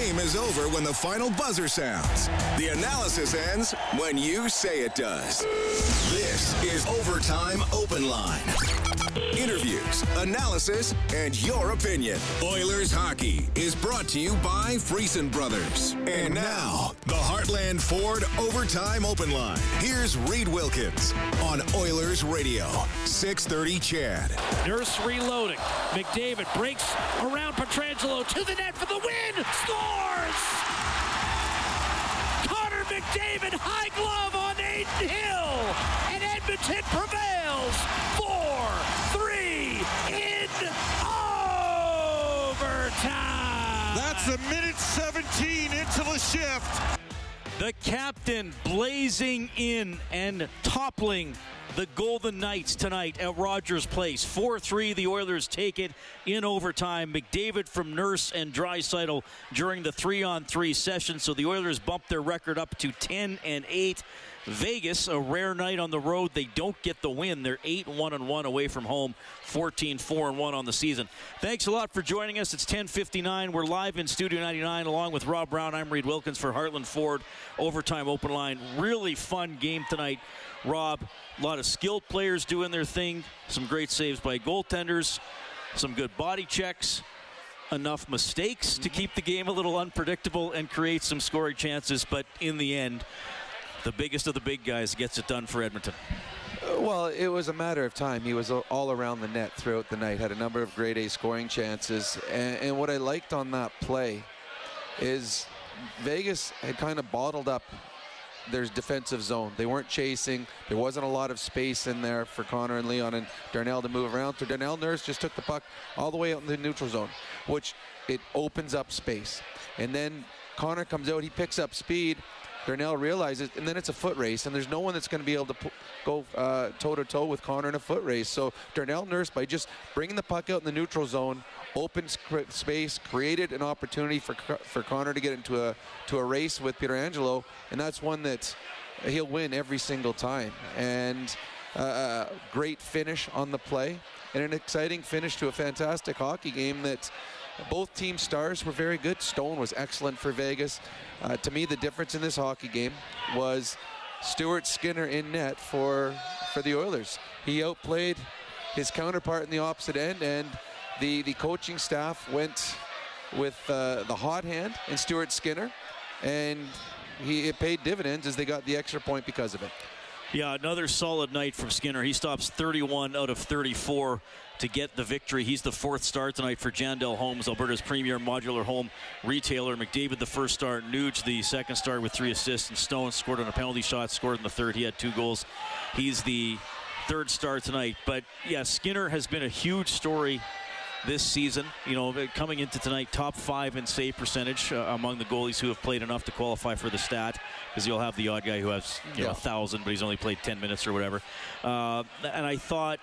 game is over when the final buzzer sounds. The analysis ends when you say it does. This is Overtime Open Line. Interviews, analysis, and your opinion. Oilers hockey is brought to you by Friesen Brothers. And now, the Heartland Ford Overtime Open Line. Here's Reed Wilkins on Oilers Radio, 630 CHED. Nurse reloading. McDavid breaks around Pietrangelo to the net for the win. Scores! Connor McDavid high glove on Adin Hill. And Edmonton prevails. 4-3 in overtime. That's a minute 17 into the shift. The captain blazing in and toppling the Golden Knights tonight at Rogers Place. 4 3, the Oilers take it in overtime. McDavid from Nurse and Draisaitl during the three on three session. So the Oilers bump their record up to 10 and 8. Vegas, a rare night on the road. They don't get the win. They're 8 1 and 1 away from home, 14 4 and 1 on the season. Thanks a lot for joining us. It's 10:59. We're live in Studio 99 along with Rob Brown. I'm Reed Wilkins for Heartland Ford Overtime Open Line. Really fun game tonight. Rob, a lot of skilled players doing their thing. Some great saves by goaltenders. Some good body checks enough mistakes to mm-hmm. keep the game a little unpredictable and create some scoring chances, but in the end, the biggest of the big guys gets it done for Edmonton. Uh, well, it was a matter of time. He was all around the net throughout the night, had a number of grade A scoring chances. And, and what I liked on that play is Vegas had kind of bottled up their defensive zone. They weren't chasing. There wasn't a lot of space in there for Connor and Leon and Darnell to move around. So Darnell Nurse just took the puck all the way out in the neutral zone, which it opens up space. And then Connor comes out, he picks up speed. Darnell realizes, and then it's a foot race, and there's no one that's going to be able to go toe to toe with Connor in a foot race. So Darnell Nurse, by just bringing the puck out in the neutral zone, opened space, created an opportunity for for Connor to get into a to a race with Pietrangelo, and that's one that he'll win every single time. And uh, great finish on the play, and an exciting finish to a fantastic hockey game that both team stars were very good. Stone was excellent for Vegas. Uh, to me, the difference in this hockey game was Stuart Skinner in net for for the Oilers. He outplayed his counterpart in the opposite end, and the the coaching staff went with uh, the hot hand in Stuart Skinner, and he it paid dividends as they got the extra point because of it. Yeah, another solid night from Skinner. He stops 31 out of 34 to get the victory. He's the fourth star tonight for Jandel Homes, Alberta's premier modular home retailer. McDavid the first star, Nuge the second star with three assists, and Stone scored on a penalty shot, scored in the third. He had two goals. He's the third star tonight. But yeah, Skinner has been a huge story this season. You know, coming into tonight, top five in save percentage uh, among the goalies who have played enough to qualify for the stat. Because you'll have the odd guy who has you know a thousand, but he's only played 10 minutes or whatever. Uh, and I thought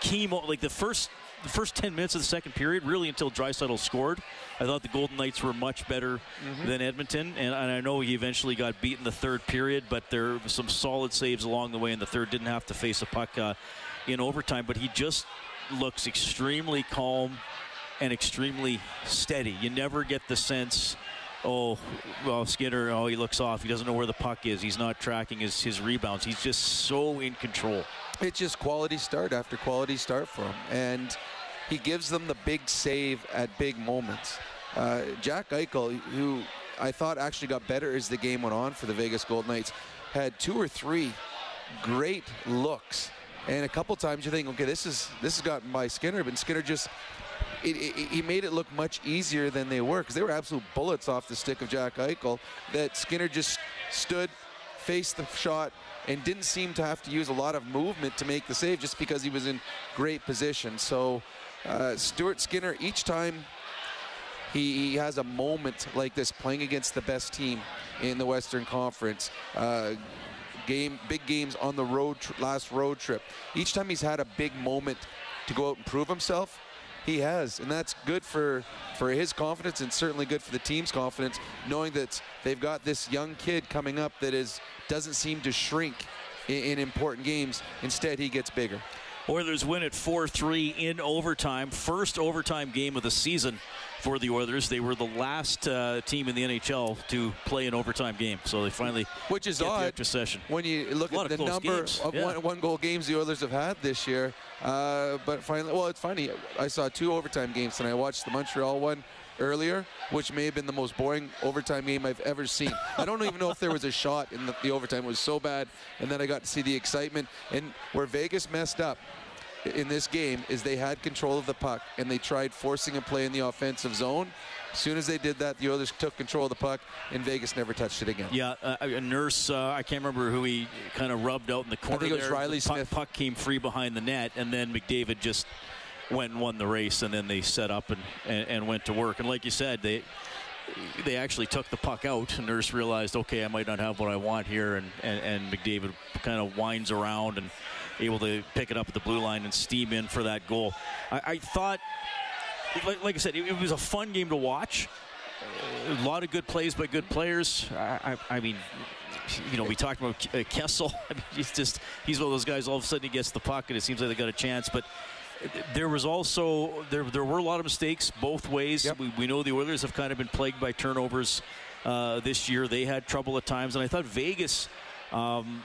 Chemo, like the first the first 10 minutes of the second period, really until Draisaitl scored, I thought the Golden Knights were much better mm-hmm. than Edmonton. And, and, I know he eventually got beat in the third period, but there were some solid saves along the way in the third. Didn't have to face a puck uh, in overtime, but he just looks extremely calm and extremely steady. You never get the sense oh, well, Skinner, oh, he looks off. He doesn't know where the puck is. He's not tracking his, his rebounds. He's just so in control it's just quality start after quality start for him. And he gives them the big save at big moments. Uh, Jack Eichel, who I thought actually got better as the game went on for the Vegas Gold Knights, had two or three great looks. And a couple times you think, okay, this is this has gotten by Skinner, but Skinner just it, it, he made it look much easier than they were because they were absolute bullets off the stick of Jack Eichel. That Skinner just stood, faced the shot, and didn't seem to have to use a lot of movement to make the save just because he was in great position. So uh, Stuart Skinner, each time he, he, has a moment like this playing against the best team in the Western Conference, uh, game, big games on the road, last road trip. Each time he's had a big moment to go out and prove himself, he has, and that's good for for his confidence and certainly good for the team's confidence, knowing that they've got this young kid coming up that is doesn't seem to shrink in, in important games. Instead, he gets bigger. Oilers win at 4 3 in overtime. First overtime game of the season for the Oilers. They were the last uh, team in the NHL to play an overtime game, so they finally which is get odd the session. when you look at the number games. of yeah. one, one goal games the Oilers have had this year. Uh, but finally, well, it's funny. I saw two overtime games, and I watched the Montreal one earlier, which may have been the most boring overtime game I've ever seen. I don't even know if there was a shot in the, the overtime. It was so bad, and then I got to see the excitement. And where Vegas messed up in this game is they had control of the puck, and they tried forcing a play in the offensive zone. As soon as they did that, the Oilers took control of the puck, and Vegas never touched it again. Yeah, uh, a nurse. Uh, I can't remember who he kind of rubbed out in the corner. I think it was there. Riley the puck, Smith. Puck came free behind the net, and then McDavid just went and won the race, and then they set up and, and, and went to work. And like you said, they they actually took the puck out. Nurse realized, okay, I might not have what I want here, and, and, and McDavid kind of winds around and able to pick it up at the blue line and steam in for that goal. I, I thought, like, like I said, it, it was a fun game to watch. A lot of good plays by good players. I, I, I mean, you know, we talked about uh, Kessel. I mean, he's just he's one of those guys. All of a sudden, he gets the puck, and it seems like they got a chance. But there was also there there were a lot of mistakes both ways. Yep. We, we know the Oilers have kind of been plagued by turnovers uh, this year. They had trouble at times, and I thought Vegas. Um,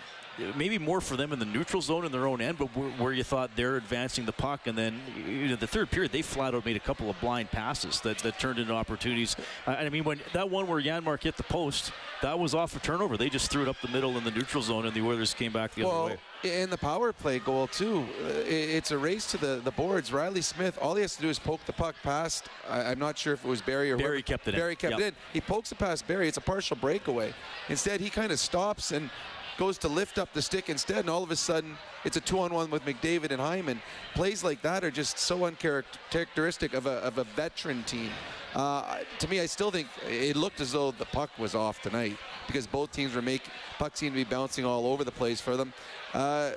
Maybe more for them in the neutral zone in their own end, but where, where you thought they're advancing the puck, and then you know, the third period they flat out made a couple of blind passes that, that turned into opportunities. Uh, I mean, when that one where Janmark hit the post, that was off a turnover. They just threw it up the middle in the neutral zone, and the Oilers came back the well, other way. and the power play goal too. uh, It's a race to the, the boards. Riley Smith, all he has to do is poke the puck past. I, I'm not sure if it was Barrie or Barrie whoever- kept it in. Barrie kept Yep. it in. He pokes it past Barrie. It's a partial breakaway. Instead, he kind of stops and goes to lift up the stick instead, and all of a sudden, it's a two-on-one with McDavid and Hyman. Plays like that are just so uncharacteristic of a, of a veteran team. Uh, to me, I still think it looked as though the puck was off tonight because both teams were making puck seemed to be bouncing all over the place for them. Uh,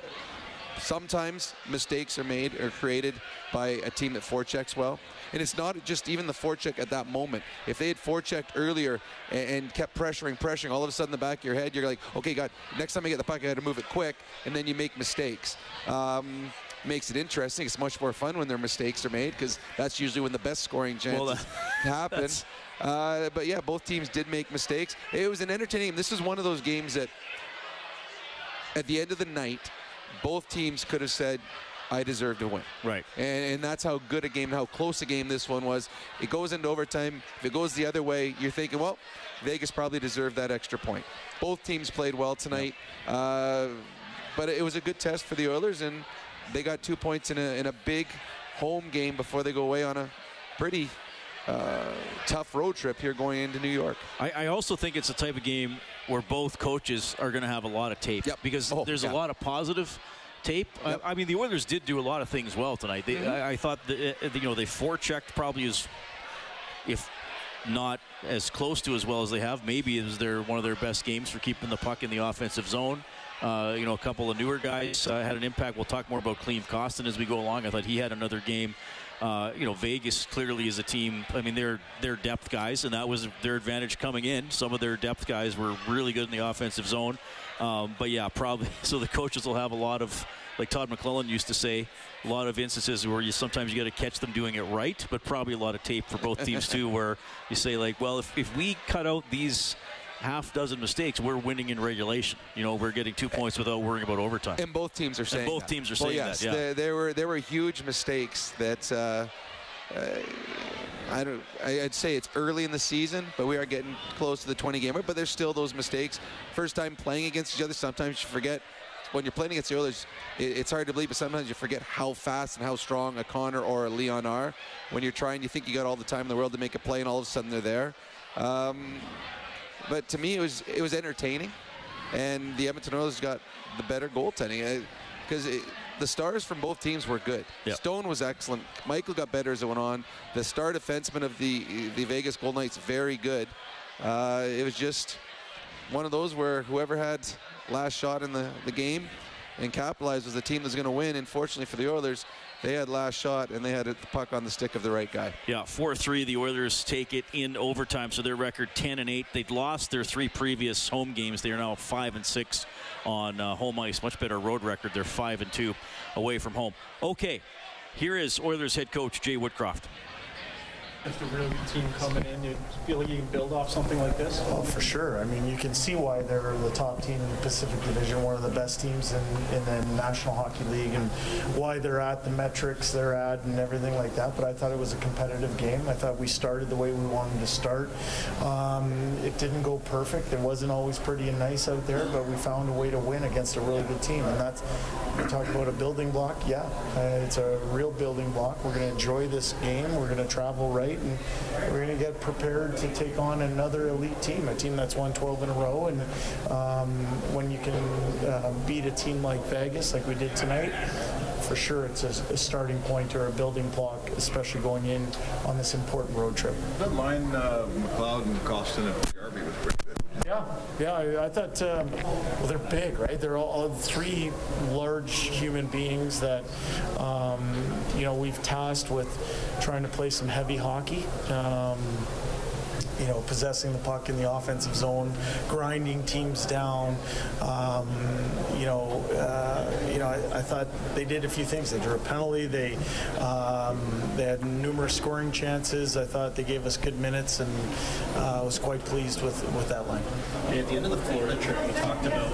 sometimes mistakes are made or created by a team that forechecks well. And it's not just even the forecheck at that moment. If they had forechecked earlier and, and kept pressuring, pressuring, all of a sudden in the back of your head, you're like, okay, God, next time I get the puck, I got to move it quick. And then you make mistakes. Um, makes it interesting. It's much more fun when their mistakes are made because that's usually when the best scoring chances Well, happen. Uh, but yeah, both teams did make mistakes. It was an entertaining. This is one of those games that at the end of the night, both teams could have said, I deserve to win. Right. And, and that's how good a game, how close a game this one was. It goes into overtime. If it goes the other way, you're thinking, well, Vegas probably deserved that extra point. Both teams played well tonight. Uh, but it was a good test for the Oilers, and they got two points in a, in a big home game before they go away on a pretty uh, tough road trip here going into New York. I, I also think it's a type of game where both coaches are going to have a lot of tape Yep. because Oh, there's yeah. a lot of positive tape. Yep. I, I mean, the Oilers did do a lot of things well tonight. They, I, I thought that, uh, you know they forechecked probably as if not as close to as well as they have. Maybe is their one of their best games for keeping the puck in the offensive zone. Uh, you know, a couple of newer guys uh, had an impact. We'll talk more about Klim Kostin as we go along. I thought he had another game. Uh, you know, Vegas clearly is a team. I mean, they're they're depth guys, and that was their advantage coming in. Some of their depth guys were really good in the offensive zone. Um, but yeah, probably. So the coaches will have a lot of, like Todd McLellan used to say, a lot of instances where you sometimes you got to catch them doing it right, but probably a lot of tape for both teams too, where you say like, well, if if we cut out these half dozen mistakes, we're winning in regulation. You know, we're getting two points without worrying about overtime. And both teams are saying both that. teams are well, saying yes, that, yeah. There, there were there were huge mistakes that uh, uh, I don't. I'd say it's early in the season, but we are getting close to the 20 game mark. But there's still those mistakes. First time playing against each other, sometimes you forget. When you're playing against the Oilers, it, it's hard to believe, but sometimes you forget how fast and how strong a Connor or a Leon are. When you're trying, you think you got all the time in the world to make a play, and all of a sudden they're there. Um, but to me, it was it was entertaining, and the Edmonton Oilers got the better goaltending because the stars from both teams were good. Yep. Stone was excellent. Eichel got better as it went on. The star defenseman of the the Vegas Golden Knights very good. Uh, it was just one of those where whoever had last shot in the, the game and capitalized was the team that's going to win. And fortunately for the Oilers, they had last shot and they had the puck on the stick of the right guy. Yeah, 4-3. The Oilers take it in overtime, so their record 10 and 8. They'd lost their three previous home games. They are now 5 and 6 on uh, home ice. Much better road record. They're 5 and 2 away from home. Okay, here is Oilers head coach Jay Woodcroft. Just a really good team coming in. You feel like you can build off something like this? Oh, for sure. I mean, you can see why they're the top team in the Pacific Division, one of the best teams in, in the National Hockey League, and why they're at the metrics they're at and everything like that. But I thought it was a competitive game. I thought we started the way we wanted to start. Um, it didn't go perfect. It wasn't always pretty and nice out there, but we found a way to win against a really good team. And that's, we talk about a building block. Yeah, uh, it's a real building block. We're going to enjoy this game. We're going to travel right, and we're going to get prepared to take on another elite team, a team that's won 12 in a row. And um, when you can uh, beat a team like Vegas, like we did tonight, for sure it's a, a starting point or a building block, especially going in on this important road trip. That line, uh, McLeod and Kostin and Garvey was pretty good. Yeah, yeah. I, I thought, um, well, they're big, right? They're all, all three large human beings that, um, you know, we've tasked with trying to play some heavy hockey. Um, you know, possessing the puck in the offensive zone, grinding teams down. Um, you know, uh, you know, I, I, thought they did a few things. They drew a penalty. They um, they had numerous scoring chances. I thought they gave us good minutes, and uh, I was quite pleased with with that line. At the end of the Florida trip, you talked about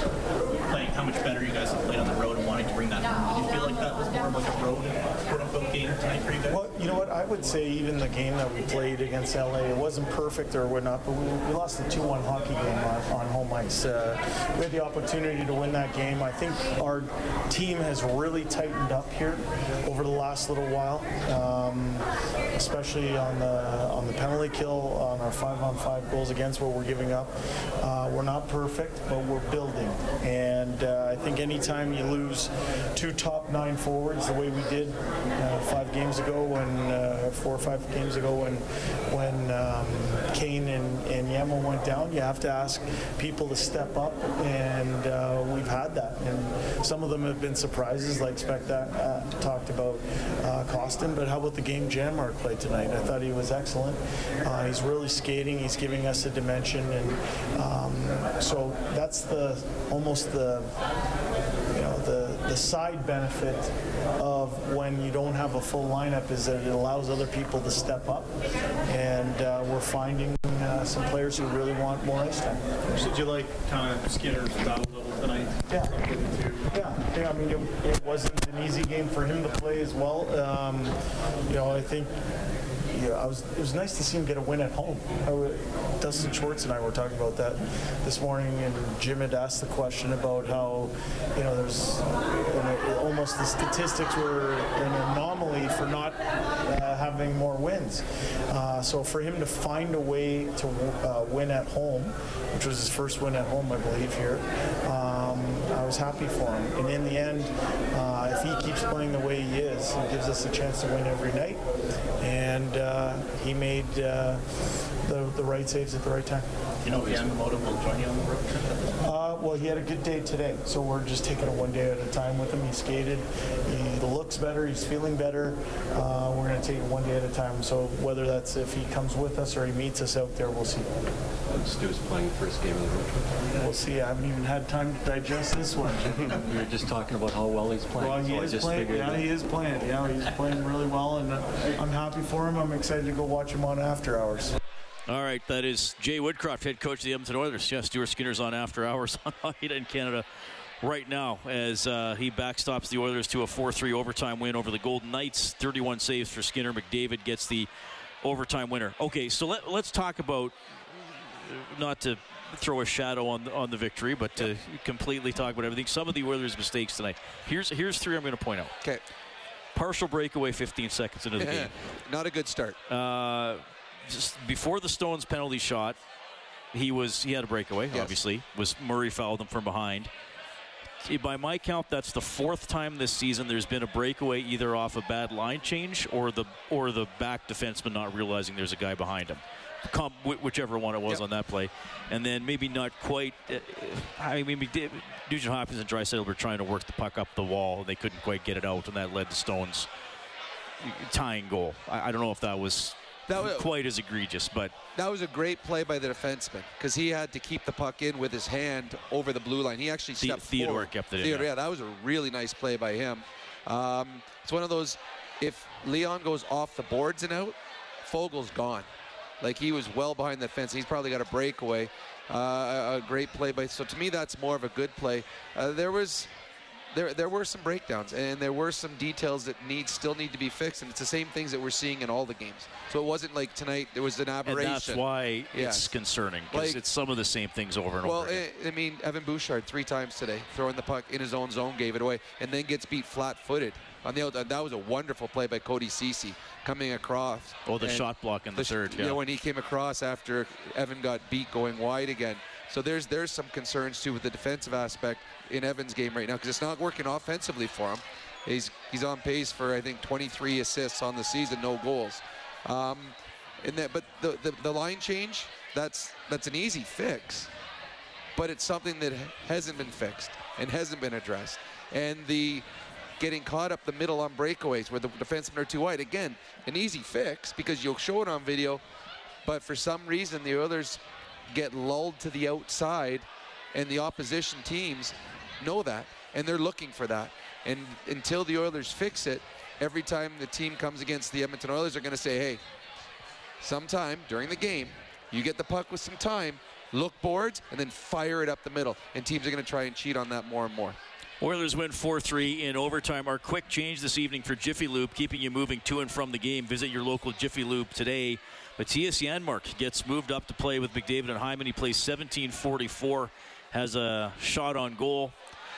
playing how much better you guys have played on the road and wanting to bring that home. Did you feel like that was more of like a road quote unquote game tonight for you guys? Well, you know what? I would say even the game that we played against LA, it wasn't perfect or whatnot, but we, we lost the 2-1 hockey game on, on home ice. Uh, we had the opportunity to win that game. I think our team has really tightened up here over the last little while, um, especially on the on the penalty kill, on our five-on-five goals against what we're giving up. Uh, we're not perfect, but we're building. And uh, I think anytime you lose two top nine forwards the way we did uh, five games ago, when uh, four or five games ago, when when um, Yamo went down, you have to ask people to step up, and uh, we've had that. And some of them have been surprises, like Spec that uh, talked about uh, Kostin. But how about the game Janmark played tonight? I thought he was excellent. Uh, he's really skating. He's giving us a dimension, and um, so that's the almost the you know the the side benefit of when you don't have a full lineup is that it allows other people to step up, and uh, we're finding uh, some players who really want more ice time. Did you like kind of Skinner's battle level tonight? Yeah. Yeah, yeah. I mean, it, it wasn't an easy game for him to play as well. Um, you know, I think yeah, I was. It was nice to see him get a win at home. I, Dustin Schwartz and I were talking about that this morning, and Jim had asked the question about how, you know, there's almost the statistics were an anomaly for not uh, having more wins. Uh, so for him to find a way to uh, win at home, which was his first win at home, I believe here, um, I was happy for him. And in the end, uh, if he keeps playing the way he is, he gives us a chance to win every night. And uh, he made uh, the, the right saves at the right time. You know, Yamamoto will join you on the road trip. Uh, well, he had a good day today, so we're just taking it one day at a time with him. He skated, he looks better, he's feeling better. Uh, we're going to take it one day at a time. So whether that's if he comes with us or he meets us out there, we'll see. Stu's playing the first game of the road trip. We'll see. I haven't even had time to digest this one. we were just talking about how well he's playing. Well, he so is I just playing. Yeah, that- he is playing. Yeah, he's playing really well, and uh, I'm happy for him. I'm excited to go watch him on after hours. All right, that is Jay Woodcroft, head coach of the Edmonton Oilers. Yes, Stuart Skinner's on after hours on Hockey in Canada right now as uh, he backstops the Oilers to a 4-3 overtime win over the Golden Knights. 31 saves for Skinner. McDavid gets the overtime winner. Okay, so let, let's talk about not to throw a shadow on the, on the victory, but to completely talk about everything. Some of the Oilers' mistakes tonight. Here's here's three I'm going to point out. Okay. Partial breakaway 15 seconds into the game. Not a good start. Uh, just before the Stones penalty shot, he was he had a breakaway. Yes. Obviously, was Murray fouled him from behind. By my count, that's the fourth time this season there's been a breakaway either off a bad line change or the or the back defenseman not realizing there's a guy behind him. Whichever one it was Yep. on that play, and then maybe not quite. Uh, I mean, Nugent Hopkins and Draisaitl were trying to work the puck up the wall, and they couldn't quite get it out, and that led to Stones tying goal. I, I don't know if that was That was- quite as egregious, but That was a great play by the defenseman because he had to keep the puck in with his hand over the blue line. He actually The- stepped Theodore forward. kept it in, Theodore, yeah. yeah, that was a really nice play by him. Um, it's one of those. If Leon goes off the boards and out, Fogel's gone. Like he was well behind the fence. He's probably got a breakaway. Uh, a, a great play by. So to me, that's more of a good play. Uh, there was there there were some breakdowns and there were some details that need still need to be fixed and it's the same things that we're seeing in all the games so it wasn't like tonight there was an aberration And that's why Yes. it's concerning because Like- it's some of the same things over and well over again. I, I mean evan bouchard three times today throwing the puck in his own zone gave it away and then gets beat flat-footed on the outside that was a wonderful play by cody Ceci coming across Oh, the shot block in the sh- third, yeah yeah. when he came across after evan got beat going wide again so there's there's some concerns too with the defensive aspect in Evan's game right now because it's not working offensively for him. He's he's on pace for I think 23 assists on the season, no goals. Um, and that, but the, the the line change that's that's an easy fix, but it's something that hasn't been fixed and hasn't been addressed. And the getting caught up the middle on breakaways where the defensemen are too wide again, an easy fix because you'll show it on video, but for some reason the others get lulled to the outside and the opposition teams know that and they're looking for that and until the oilers fix it every time the team comes against the edmonton oilers they're going to say hey sometime during the game you get the puck with some time look boards and then fire it up the middle and teams are going to try and cheat on that more and more Oilers win 4-3 in overtime. Our quick change this evening for Jiffy Lube, keeping you moving to and from the game. Visit your local Jiffy Lube today. Mattias Janmark gets moved up to play with McDavid and Hyman. He plays 17-44, has a shot on goal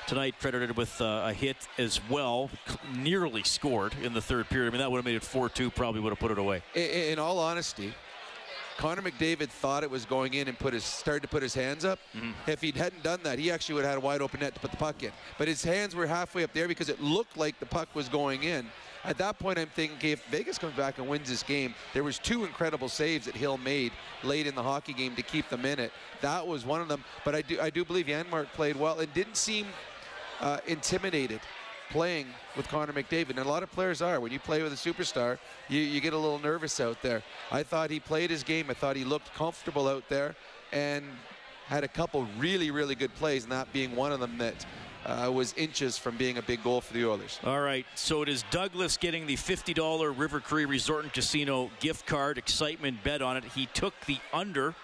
tonight, credited with uh, a hit as well. Nearly scored in the third period. I mean, that would have made it 4-2. Probably would have put it away. I- I- in all honesty, Connor McDavid thought it was going in and put his started to put his hands up. If he hadn't done that, he actually would have had a wide open net to put the puck in. But his hands were halfway up there because it looked like the puck was going in. At that point, I'm thinking, if Vegas comes back and wins this game, there was two incredible saves that Hill made late in the hockey game to keep them in it. That was one of them. But I do, I do believe Janmark played well and didn't seem uh, intimidated playing with Connor McDavid. And a lot of players are. When you play with a superstar, you, you get a little nervous out there. I thought he played his game. I thought he looked comfortable out there and had a couple really, really good plays, and that being one of them that uh, was inches from being a big goal for the Oilers. All right, so it is Douglas getting the $50 River Cree Resort and Casino gift card. Excitement bet on it. He took the under,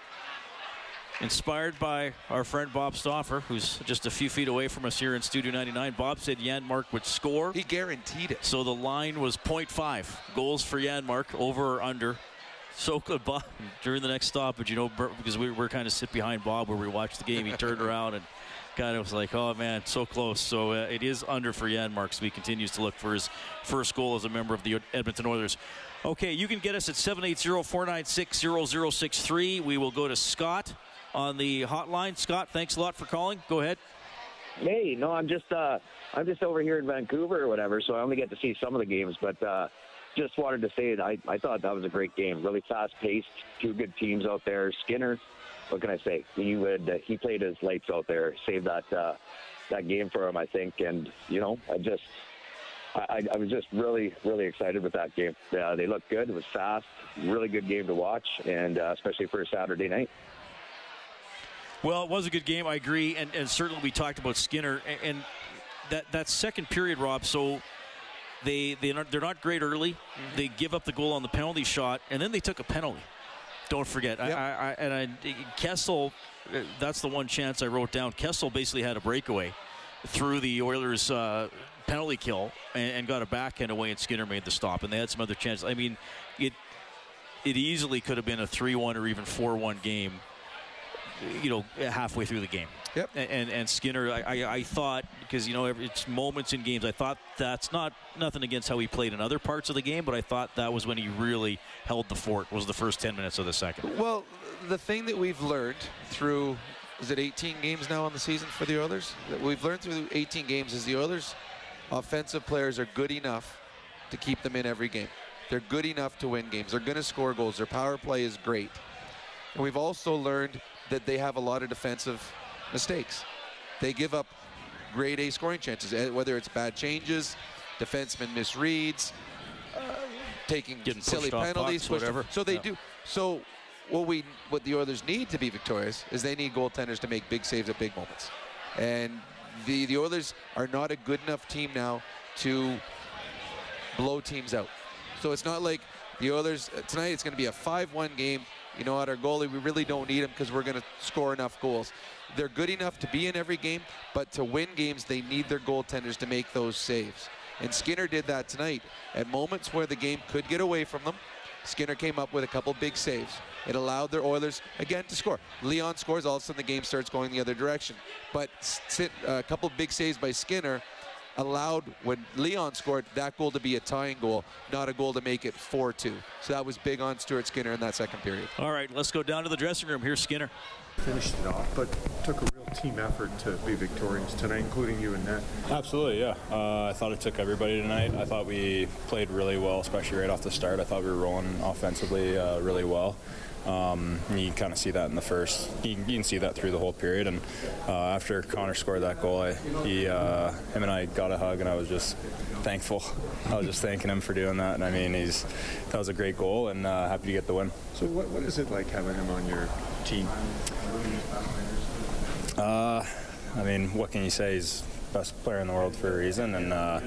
inspired by our friend Bob Stauffer, who's just a few feet away from us here in Studio 99. Bob said Janmark would score. He guaranteed it. So the line was 0.5 goals for Janmark, over or under. So good, Bob. During the next stoppage, you know, because we were kind of sit behind Bob where we watched the game, he turned around and kind of was like, "Oh man, so close." So uh, it is under for Janmark. So he continues to look for his first goal as a member of the Edmonton Oilers. Okay, you can get us at 780-496-0063. We will go to Scott on the hotline. Scott, thanks a lot for calling. Go ahead. Hey, no, I'm just uh, I'm just over here in Vancouver or whatever, so I only get to see some of the games. But uh, just wanted to say that I, I thought that was a great game, really fast paced, two good teams out there. Skinner, what can I say? He would uh, he played his lights out there, saved that uh, that game for him, I think. And you know, I just I, I- was just really really excited with that game. Uh, they looked good. It was fast, really good game to watch, and uh, especially for a Saturday night. Well, it was a good game. I agree, and, and certainly we talked about Skinner and, and that that second period, Rob. So they they not, they're not great early. They give up the goal on the penalty shot, and then they took a penalty. Don't forget. I, I, I, and I, Kessel, uh, that's the one chance I wrote down. Kessel basically had a breakaway through the Oilers' uh, penalty kill and, and got a backhand away, and Skinner made the stop. And they had some other chances. I mean, it it easily could have been a three-one or even four-one game you know, halfway through the game. Yep. And and, Skinner, I, I, I thought because you know it's moments in games. I thought that's not nothing against how he played in other parts of the game, but I thought that was when he really held the fort. Was the first ten minutes of the second. Well, the thing that we've learned through is it 18 games now on the season for the Oilers? That we've learned through 18 games is the Oilers offensive players are good enough to keep them in every game. They're good enough to win games. They're going to score goals. Their power play is great. And we've also learned that they have a lot of defensive mistakes. They give up grade A scoring chances, eh, whether it's bad changes, defenseman misreads, uh, taking Getting silly penalties, pucks, whatever. So they Yeah. do. So what we what the Oilers need to be victorious is they need goaltenders to make big saves at big moments, and the the Oilers are not a good enough team now to blow teams out. So it's not like The Oilers, uh, tonight it's going to be a 5-1 game. You know, at our goalie, we really don't need him because we're going to score enough goals. They're good enough to be in every game, but to win games, they need their goaltenders to make those saves. And Skinner did that tonight. At moments where the game could get away from them, Skinner came up with a couple big saves. It allowed their Oilers, again, to score. Leon scores, all of a sudden the game starts going the other direction. But a couple big saves by Skinner allowed, when Leon scored, that goal to be a tying goal, not a goal to make it 4-2. So that was big on Stuart Skinner in that second period. All right, let's go down to the dressing room. Here's Skinner. Finished it off, but took a real team effort to be victorious tonight, including you and Ned. Absolutely, yeah. Uh, I thought it took everybody tonight. I thought we played really well, especially right off the start. I thought we were rolling offensively uh, really well. Um, you kind of see that in the first. You, you, can see that through the whole period. And uh, after Connor scored that goal, I, he, uh, him and I got a hug, and I was just thankful. I was just thanking him for doing that. And I mean, he's that was a great goal, and uh, happy to get the win. So, what, what is it like having him on your team? Uh, I mean, what can you say? He's best player in the world for a reason, and uh,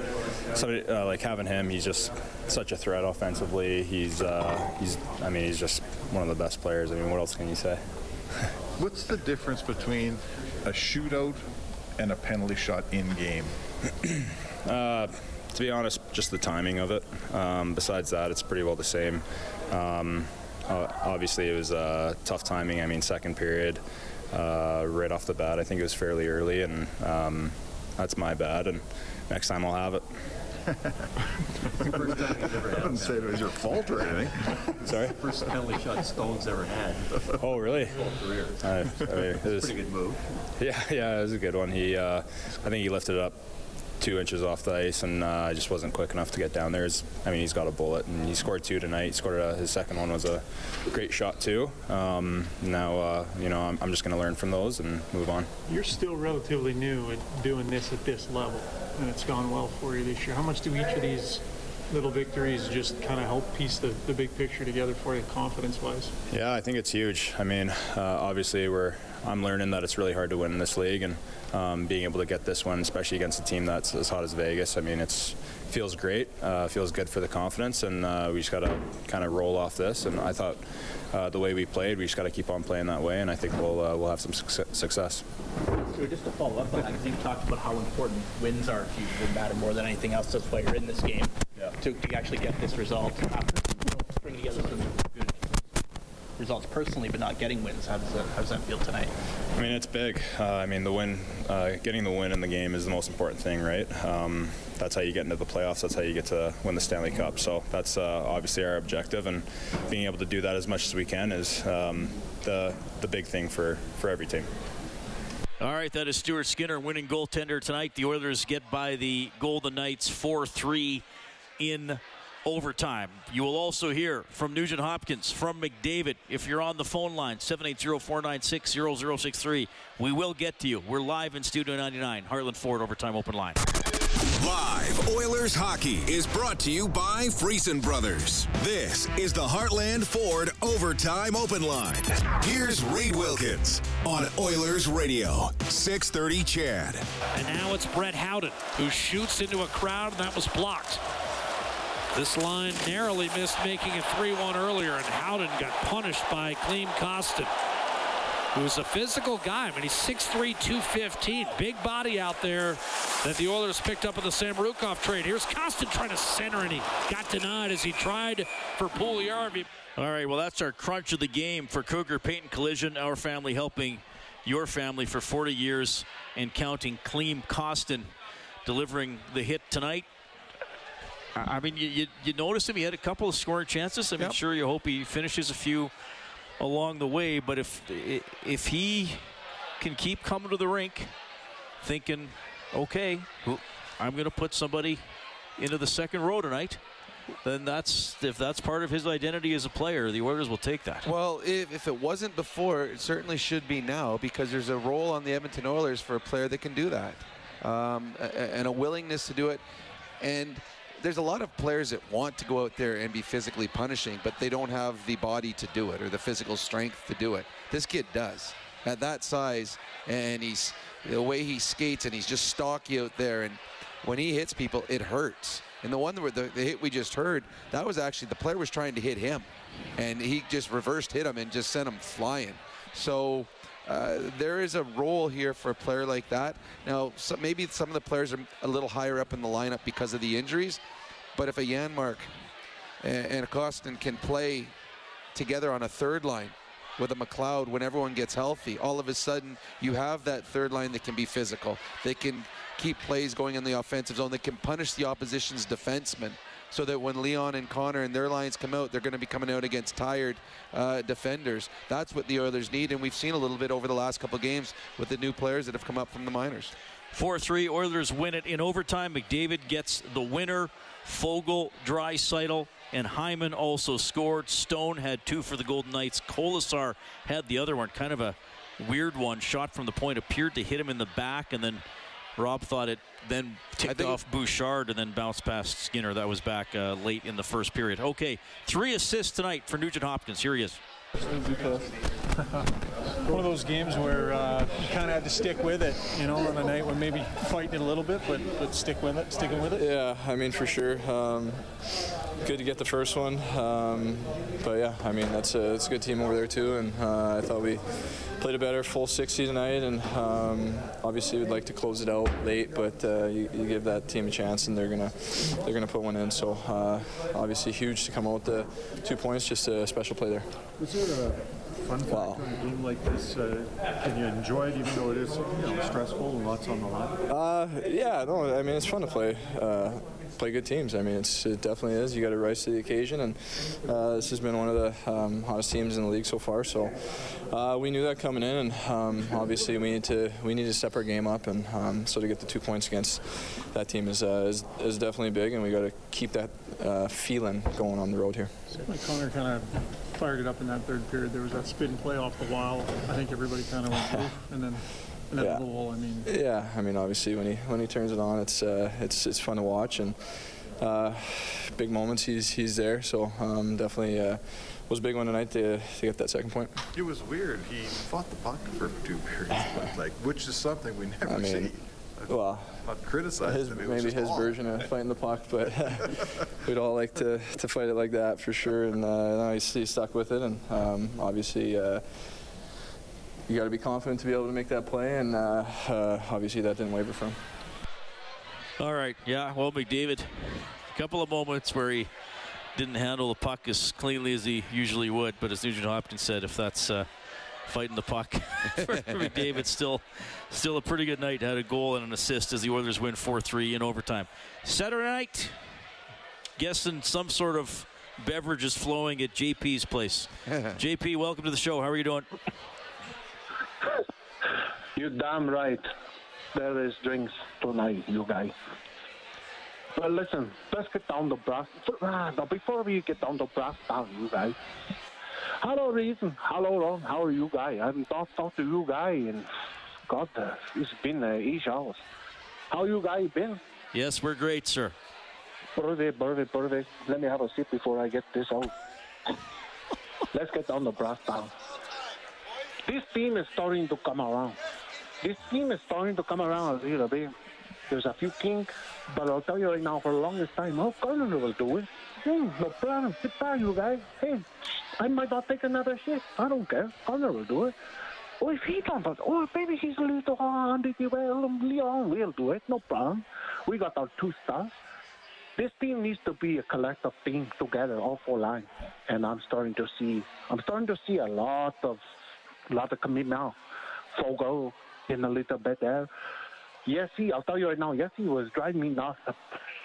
somebody uh, like having him, he's just such a threat offensively. He's uh, he's I mean he's just one of the best players. I mean, what else can you say? What's the difference between a shootout and a penalty shot in game? uh, to be honest, just the timing of it. Um, besides that, it's pretty well the same. Um, obviously, it was uh, tough timing. I mean, second period, uh, right off the bat, I think it was fairly early, and um, that's my bad. And next time I'll have it. First time he's ever had. I wouldn't say it was your fault or anything. Sorry. First penalty shot Stone's ever had. Oh, really? Whole career. I, I mean, it was pretty good move. Yeah, yeah, it was a good one. He, uh, I think he lifted it up two inches off the ice, and uh, I just wasn't quick enough to get down there. I mean, he's got a bullet, and he scored two tonight. He scored a, his second one was a great shot too. Um, now, uh, you know, I'm, I'm just going to learn from those and move on. You're still relatively new at doing this at this level, and it's gone well for you this year. How much do each of these little victories just kind of help piece the, the big picture together for you confidence-wise? Yeah, I think it's huge. I mean, uh, obviously we're I'm learning that it's really hard to win in this league, and um, being able to get this one, especially against a team that's as hot as Vegas, I mean, it's feels great. Uh, feels good for the confidence, and uh, we just got to kind of roll off this. And I thought uh, the way we played, we just got to keep on playing that way, and I think we'll uh, we'll have some success. So just to follow up on that, because you talked about how important wins are to you, would matter more than anything else. That's why you're in this game yeah. to, to actually get this result after string together some good results personally, but not getting wins. How does that, how does that feel tonight? I mean, it's big. Uh, I mean, the win, uh, getting the win in the game is the most important thing, right? Um, that's how you get into the playoffs. That's how you get to win the Stanley Cup. So that's uh, obviously our objective, and being able to do that as much as we can is um, the the big thing for for every team. All right, that is Stuart Skinner winning goaltender tonight. The Oilers get by the Golden Knights 4 3 in overtime. You will also hear from Nugent Hopkins, from McDavid. If you're on the phone line, 780-496-0063, we will get to you. We're live in Studio 99, Heartland Ford Overtime Open Line. Live Oilers hockey is brought to you by Friesen Brothers. This is the Heartland Ford Overtime Open Line. Here's Reed Wilkins on Oilers Radio, 630 CHED. And now it's Brett Howden who shoots into a crowd, and that was blocked. This line narrowly missed making it 3-1 earlier, and Howden got punished by Klim Kostin, who's a physical guy. I mean, he's 6'3", 215. Big body out there that the Oilers picked up in the Samorukov trade. Here's Kostin trying to center, and he got denied as he tried for Puljujarvi. All right, well, that's our crunch of the game for Cougar Paint and Collision, our family helping your family for 40 years and counting. Klim Kostin delivering the hit tonight. I mean, you, you, you noticed him. He had a couple of scoring chances. I mean, yep. sure, you hope he finishes a few along the way. But if if he can keep coming to the rink, thinking, okay, I'm going to put somebody into the second row tonight, then that's if that's part of his identity as a player, the Oilers will take that. Well, if, if it wasn't before, it certainly should be now because there's a role on the Edmonton Oilers for a player that can do that, um, and a willingness to do it, and there's a lot of players that want to go out there and be physically punishing, but they don't have the body to do it or the physical strength to do it. This kid does at that size, and he's the way he skates and he's just stocky out there. And when he hits people, it hurts. And the one where the, the hit we just heard, that was actually the player was trying to hit him, and he just reversed hit him and just sent him flying. So. Uh, there is a role here for a player like that. Now, so maybe some of the players are a little higher up in the lineup because of the injuries, but if a Janmark and, and a Kostin can play together on a third line with a McLeod when everyone gets healthy, all of a sudden you have that third line that can be physical. They can keep plays going in the offensive zone. They can punish the opposition's defensemen so that when Leon and Connor and their lines come out, they're going to be coming out against tired uh, defenders. That's what the Oilers need, and we've seen a little bit over the last couple games with the new players that have come up from the minors. 4 3, Oilers win it in overtime. McDavid gets the winner. Foegele, Draisaitl, and Hyman also scored. Stone had two for the Golden Knights. Kolesar had the other one, kind of a weird one. Shot from the point appeared to hit him in the back, and then Rob thought it then ticked off Bouchard and then bounced past Skinner. That was back uh, late in the first period. Okay, three assists tonight for Nugent Hopkins. Here he is. One of those games where uh, you kind of had to stick with it, you know, on a night when maybe fighting it a little bit, but, but stick with it, sticking with it. Yeah, I mean, for sure. Um, good to get the first one. Um, but yeah, I mean, that's a, that's a good team over there, too. And uh, I thought we played a better full 60 tonight. And um, obviously, we'd like to close it out late, but uh, you, you, give that team a chance, and they're going to they're gonna put one in. So uh, obviously, huge to come out with the two points, just a special play there. Was there a fun factor wow. in a game like this? Uh, can you enjoy it even though it is you know, stressful and lots on the line? Uh, yeah, no, I mean, it's fun to play. Play good teams. I mean, it's, it definitely is. You got to rise to the occasion, and uh, this has been one of the um, hottest teams in the league so far. So uh, we knew that coming in, and um, obviously we need to we need to step our game up, and um, so to get the two points against that team is uh, is, is, definitely big, and we got to keep that uh, feeling going on the road here. Connor kind of fired it up in that third period. There was that spin play off the wall. I think everybody kind of went and then yeah. Goal, I mean. Yeah, I mean, obviously when he when he turns it on, it's uh, it's it's fun to watch and uh, big moments. He's he's there, so um, definitely uh, was a big one tonight to, to get that second point. It was weird. He fought the puck for two periods, like which is something we never I mean, see. Well, not criticize his, him. maybe his version of fighting the puck, but we'd all like to, to fight it like that for sure. And uh, he's, he stuck with it, and um, obviously uh, you got to be confident to be able to make that play, and uh, uh, obviously that didn't waver from. All right, yeah. Well, McDavid, a couple of moments where he didn't handle the puck as cleanly as he usually would, but as Nugent Hopkins said, if that's uh, fighting the puck for McDavid, still, still a pretty good night. Had a goal and an assist as the Oilers win 4-3 in overtime. Saturday night, guessing some sort of beverage is flowing at JP's place. JP, welcome to the show. How are you doing? You're damn right. There is drinks tonight, you guys. But listen, let's get down to brass. Ah, now, before we get down to brass down, you guys. Hello, Reason. Hello, Ron. How are you guys? I haven't talked, talked to you guys and God, uh, it's been uh, eight hours. How you guys been? Yes, we're great, sir. Perfect, perfect, perfect. Let me have a sip before I get this out. Let's get down to brass down. This team is starting to come around. This team is starting to come around a little bit. There's a few kinks, but I'll tell you right now, for the longest time, oh, Connor will do it. Hey, no problem. Sit back, you guys. Hey, I might not take another shit. I don't care. Connor will do it. Oh, if he don't, oh, maybe he's a little hard. Well, um, Leon will do it. No problem. We got our two stars. This team needs to be a collective team together, all four lines. And I'm starting to see, I'm starting to see a lot of a lot of commitment now. Foegele in a little bit there. Yes, he, I'll tell you right now, yes, he was driving me nuts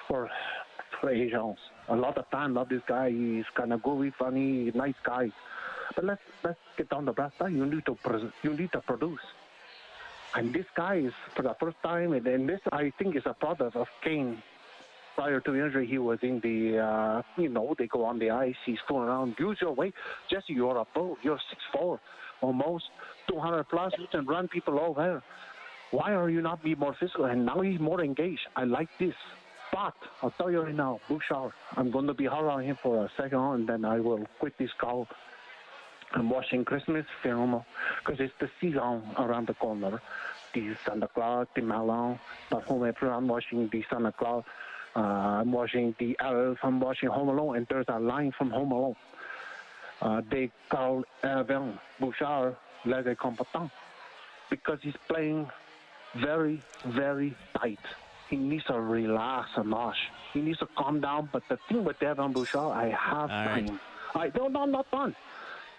for, for Asians. A lot of time, love this guy. He's kind of goofy, funny, nice guy. But let's let's get down to brass tacks. You need to you need to produce. And this guy is for the first time, and, and this I think is a product of Kane. Prior to injury, he was in the uh, you know they go on the ice. He's going around. Use your weight. Jesse, you're a pro. You're six four almost 200 plus. You can run people over. Why are you not be more physical? And now he's more engaged. I like this. But I'll tell you right now, Bouchard, I'm going to be hard on him for a second, and then I will quit this call. I'm watching Christmas film because it's the season around the corner. The Santa Claus, the Melon, but home I'm watching the Santa Claus. Uh, I'm watching the uh, I'm watching Home Alone, and there's a line from Home Alone. Uh, they call Evan Bouchard les incompetents because he's playing very, very tight. He needs to relax a notch. He needs to calm down. But the thing with Evan Bouchard, I have All right. time. I don't. No, I'm not done.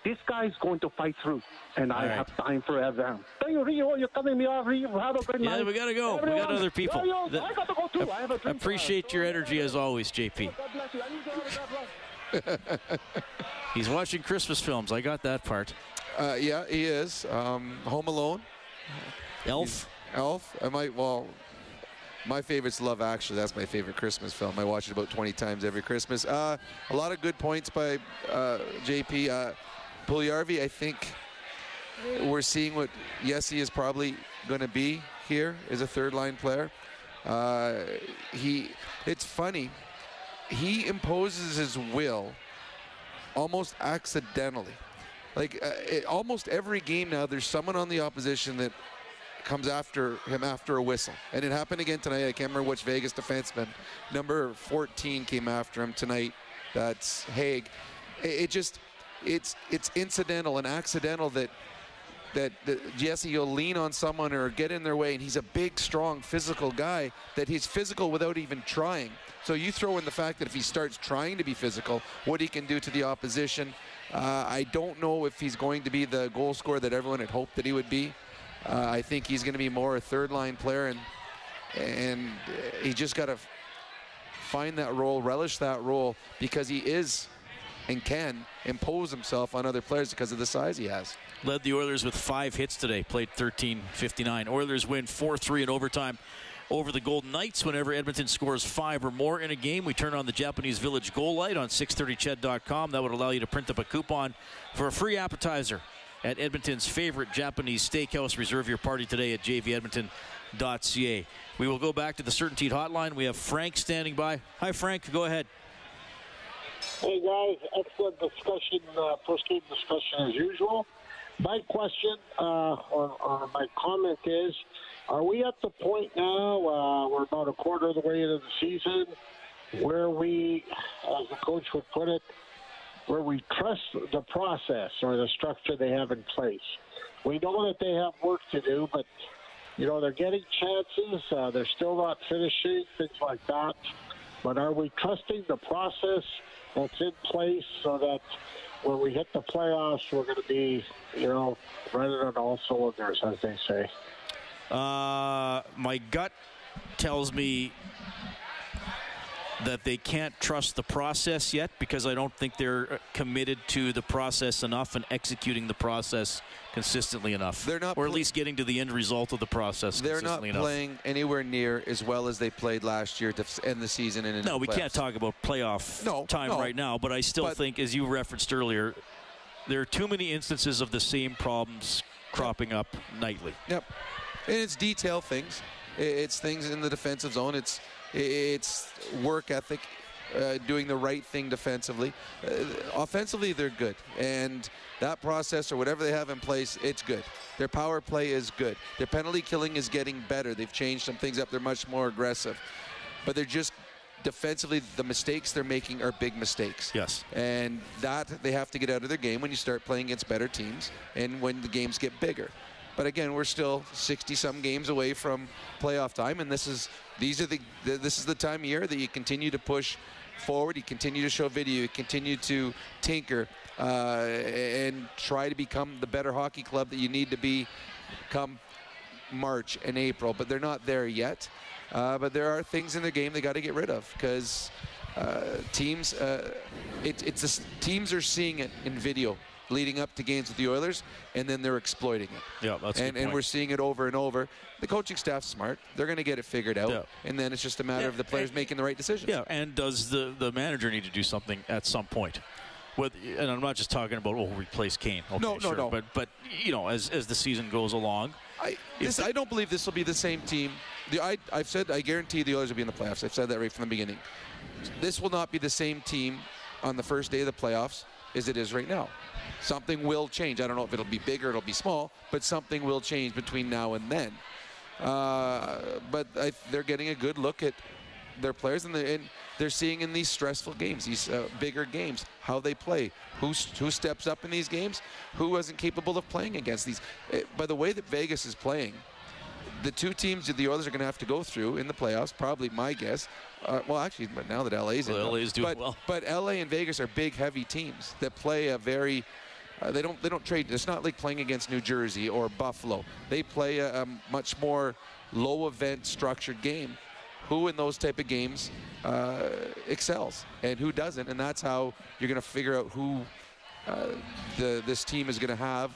This guy is going to fight through, and I All right. have time for Evan. Thank you, Rio. You're cutting me off. Rio, have a good Yeah, night. we gotta go. We got other people. Rio, The- I got to go too. I have a drink. Appreciate your energy as always, JP. God bless you. I need you. God bless. He's watching Christmas films. I got that part. Uh, yeah, he is. Um, Home Alone, Elf. Elf. I might. Well, my favorite's Love Actually. That's my favorite Christmas film. I watch it about 20 times every Christmas. Uh, a lot of good points by uh, JP. Puljujarvi, I think we're seeing what Yessi is probably going to be here as a third line player. Uh, he. It's funny. He imposes his will almost accidentally. Like uh, it, almost every game now, there's someone on the opposition that comes after him after a whistle, and it happened again tonight. I can't remember which Vegas defenseman, number 14, came after him tonight. That's Hague. It, it just, it's it's incidental and accidental that that, Jesse will lean on someone or get in their way, and he's a big, strong, physical guy. That he's physical without even trying. So you throw in the fact that if he starts trying to be physical, what he can do to the opposition. Uh, I don't know if he's going to be the goal scorer that everyone had hoped that he would be. Uh, I think he's going to be more a third line player, and and he just got to find that role, relish that role, because he is and can impose himself on other players because of the size he has. Led the Oilers with five hits today. Played 13-59. Oilers win 4-3 in overtime over the Golden Knights. Whenever Edmonton scores five or more in a game, we turn on the Japanese Village goal light on 630ched.com. That would allow you to print up a coupon for a free appetizer at Edmonton's favorite Japanese steakhouse. Reserve your party today at jvedmonton.ca. We will go back to the Certainteed hotline. We have Frank standing by. Hi, Frank. Go ahead. Hey guys, excellent discussion, uh, first game discussion as usual. My question uh, or, or my comment is: Are we at the point now? Uh, we're about a quarter of the way into the season, where we, as the coach would put it, where we trust the process or the structure they have in place. We know that they have work to do, but you know they're getting chances. Uh, they're still not finishing things like that. But are we trusting the process that's in place so that when we hit the playoffs, we're going to be, you know, running on all cylinders, as they say? Uh, my gut tells me that they can't trust the process yet because I don't think they're uh, committed to the process enough and executing the process consistently enough. They're not, or at least getting to the end result of the process. They're not enough. playing anywhere near as well as they played last year to end the season. And No, we can't talk about playoff No, time no. right now, but I still But- think, as you referenced earlier, there are too many instances of the same problems cropping up nightly. Yep. And it's detail things. It's things in the defensive zone. It's it's work ethic, uh, doing the right thing defensively. Uh, offensively, they're good, and that process or whatever they have in place, it's good. Their power play is good. Their penalty killing is getting better. They've changed some things up. They're much more aggressive, but they're just defensively the mistakes they're making are big mistakes. Yes. And that they have to get out of their game when you start playing against better teams and when the games get bigger. But again, we're still 60 some games away from playoff time and this is these are the th- this is the time of year that you continue to push forward, you continue to show video, you continue to tinker uh, and try to become the better hockey club that you need to be come March and April, but they're not there yet. Uh, but there are things in the game they got to get rid of because uh, teams, uh, it, it's just, teams are seeing it in video leading up to games with the Oilers, and then they're exploiting it. Yeah, that's a and, good and point. we're seeing it over and over. The coaching staff's smart; they're going to get it figured out, Yeah. and then it's just a matter Yeah, of the players making the right decisions. Yeah, and does the, the manager need to do something at some point? With, and I'm not just talking about oh replace Kane. Okay, No, no, sure. no. But but you know as as the season goes along, I, this, I don't believe this will be the same team. The, I, I've said I guarantee the Oilers will be in the playoffs. I've said that right from the beginning. This will not be the same team on the first day of the playoffs as it is right now. Something will change. I don't know if it'll be big or it'll be small, but something will change between now and then. Uh, but I, they're getting a good look at their players, and they're, and they're seeing in these stressful games, these uh, bigger games, how they play, who who steps up in these games, who isn't capable of playing against these. Uh, by the way that Vegas is playing, the two teams that the Oilers are going to have to go through in the playoffs, probably my guess. Uh, well, actually, but now that LA's in, Well, it, LA's doing but, well. But LA and Vegas are big, heavy teams that play a very. Uh, they don't. They don't trade. It's not like playing against New Jersey or Buffalo. They play a, a much more low event structured game. Who in those type of games uh, excels and who doesn't, and that's how you're going to figure out who uh, the this team is going to have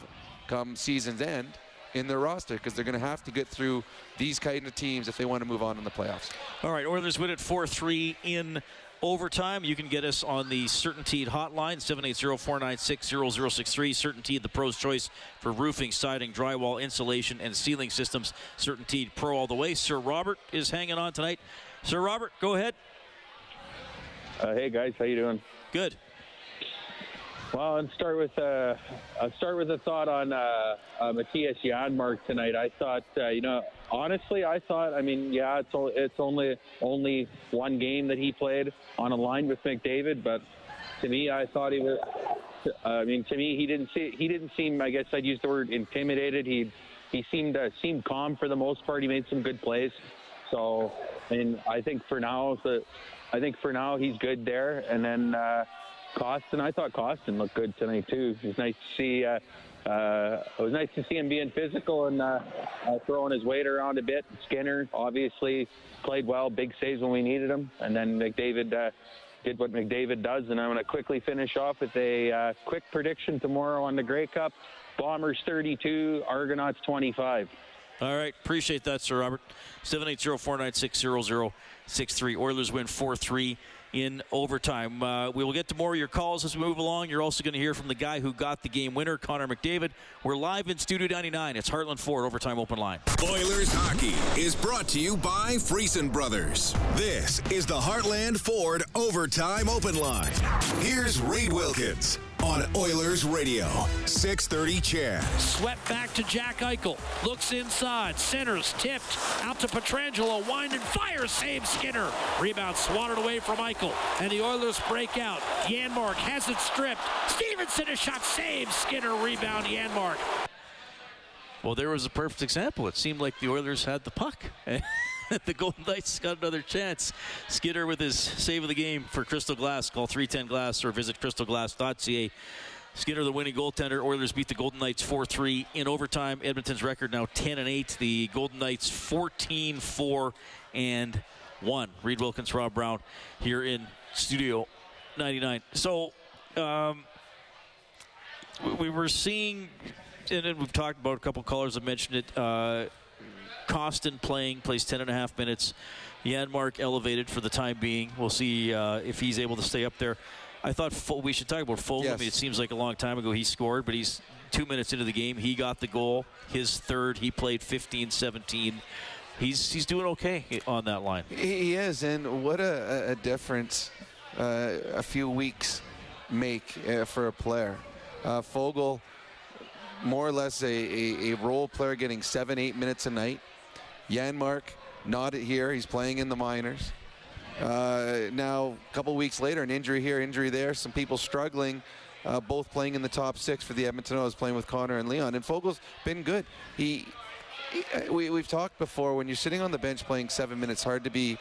come season's end in their roster because they're going to have to get through these kind of teams if they want to move on in the playoffs. All right, Oilers win at 4 3 in overtime. You can get us on the Certainteed hotline, 780 496 0063. Certainteed, the pro's choice for roofing, siding, drywall, insulation, and ceiling systems. Certainteed Pro all the way. Sir Robert is hanging on tonight. Sir Robert, go ahead. Uh, hey guys, how you doing? Good. Well, I'll start with uh, I'll start with a thought on uh, uh, Mattias Janmark tonight. I thought, uh, you know, honestly, I thought, I mean, yeah, it's o- it's only only one game that he played on a line with McDavid, but to me, I thought he was. I mean, to me, he didn't see he didn't seem. I guess I'd use the word intimidated. He he seemed uh, seemed calm for the most part. He made some good plays. So, I mean, I think for now, the I think for now he's good there, and then. Uh, Kostin, I thought Kostin looked good tonight too. It was nice to see. Uh, uh, it was nice to see him being physical and uh, uh, throwing his weight around a bit. Skinner obviously played well, big saves when we needed him, and then McDavid uh, did what McDavid does. And I'm going to quickly finish off with a uh, quick prediction tomorrow on the Grey Cup: Bombers 32, Argonauts 25. All right, appreciate that, Sir Robert. 780-496-0063. Oilers win 4-3 in overtime. Uh, we will get to more of your calls as we move along. You're also going to hear from the guy who got the game winner, Connor McDavid. We're live in Studio 99. It's Heartland Ford Overtime Open Line. Oilers hockey is brought to you by Friesen Brothers. This is the Heartland Ford Overtime Open Line. Here's Reid Wilkins on Oilers Radio, 630 CHED. Swept back to Jack Eichel. Looks inside. Centers tipped out to Pietrangelo. Wind and fire. Save Skinner. Rebound swatted away from Eichel. And the Oilers break out. Janmark has it stripped. Stevenson a shot. Save Skinner. Rebound Janmark. Well, there was a perfect example. It seemed like the Oilers had the puck. the Golden Knights got another chance. Skinner with his save of the game for Crystal Glass. Call 310 Glass or visit crystalglass.ca. Skinner, the winning goaltender. Oilers beat the Golden Knights 4-3 in overtime. Edmonton's record now 10 and 8. The Golden Knights 14-4 and 1. Reid Wilkins, Rob Brown here in Studio 99. So, um, we- we were seeing, and we've talked about a couple callers have mentioned it. Uh, Kostin playing, plays 10 and a half minutes. Janmark elevated for the time being. We'll see uh, if he's able to stay up there. I thought Fo- we should talk about Foegele. Yes. I mean, it seems like a long time ago he scored, but he's two minutes into the game. He got the goal, his third. He played 15 17. He's, he's doing okay on that line. He is, and what a, a- a difference uh, a few weeks make uh, for a player. Uh, Foegele, more or less a, a, a role player, getting seven, eight minutes a night. Janmark, not here. He's playing in the minors. Uh, now, a couple weeks later, an injury here, injury there. Some people struggling, uh, both playing in the top six for the Edmonton Oilers, playing with Connor and Leon. And Foegele's been good. He, he uh, we, we've talked before. When you're sitting on the bench playing seven minutes, hard to be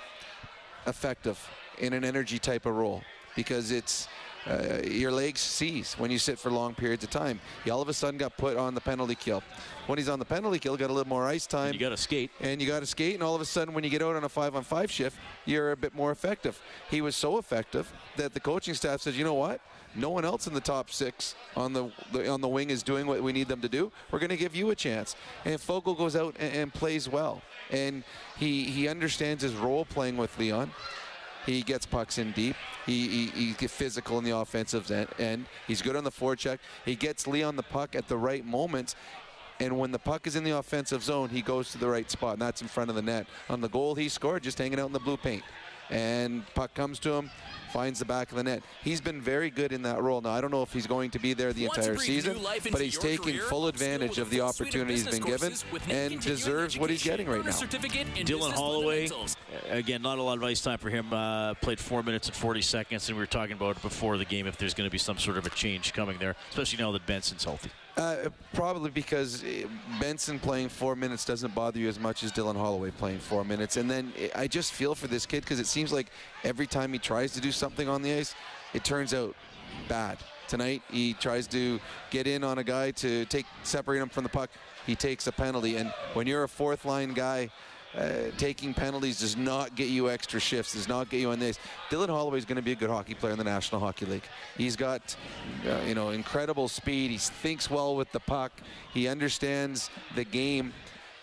effective in an energy type of role because it's uh, your legs seize when you sit for long periods of time. He all of a sudden got put on the penalty kill. When he's on the penalty kill, got a little more ice time. You got to skate. And you got to skate, and all of a sudden, when you get out on a five on five shift, you're a bit more effective. He was so effective that the coaching staff says, you know what? No one else in the top six on the, the on the wing is doing what we need them to do. We're going to give you a chance. And Foegele goes out and, and plays well, and he he understands his role playing with Leon. He gets pucks in deep. He, he, he physical in the offensive en- end. He's good on the forecheck. He gets Leon the puck at the right moments. And when the puck is in the offensive zone, he goes to the right spot, and that's in front of the net. On the goal he scored, just hanging out in the blue paint. And puck comes to him, finds the back of the net. He's been very good in that role. Now, I don't know if he's going to be there the Want entire season, new life into but he's your taking career? full advantage of the with a full suite of opportunity he's been given courses with Nick and deserves what he's getting right now. Dylan Holloway, again, not a lot of ice time for him. Uh, played four minutes and 40 seconds, and we were talking about it before the game if there's going to be some sort of a change coming there, especially now that Benson's healthy. Uh, probably because uh, Benson playing four minutes doesn't bother you as much as Dylan Holloway playing four minutes. And then uh, I just feel for this kid because it seems like every time he tries to do something on the ice, it turns out bad. Tonight he tries to get in on a guy to take separate him from the puck. He takes a penalty, and when you're a fourth line guy. Uh, taking penalties does not get you extra shifts, does not get you on this. Dylan Holloway is going to be a good hockey player in the National Hockey League. He's got, uh, you know, incredible speed. He thinks well with the puck. He understands the game.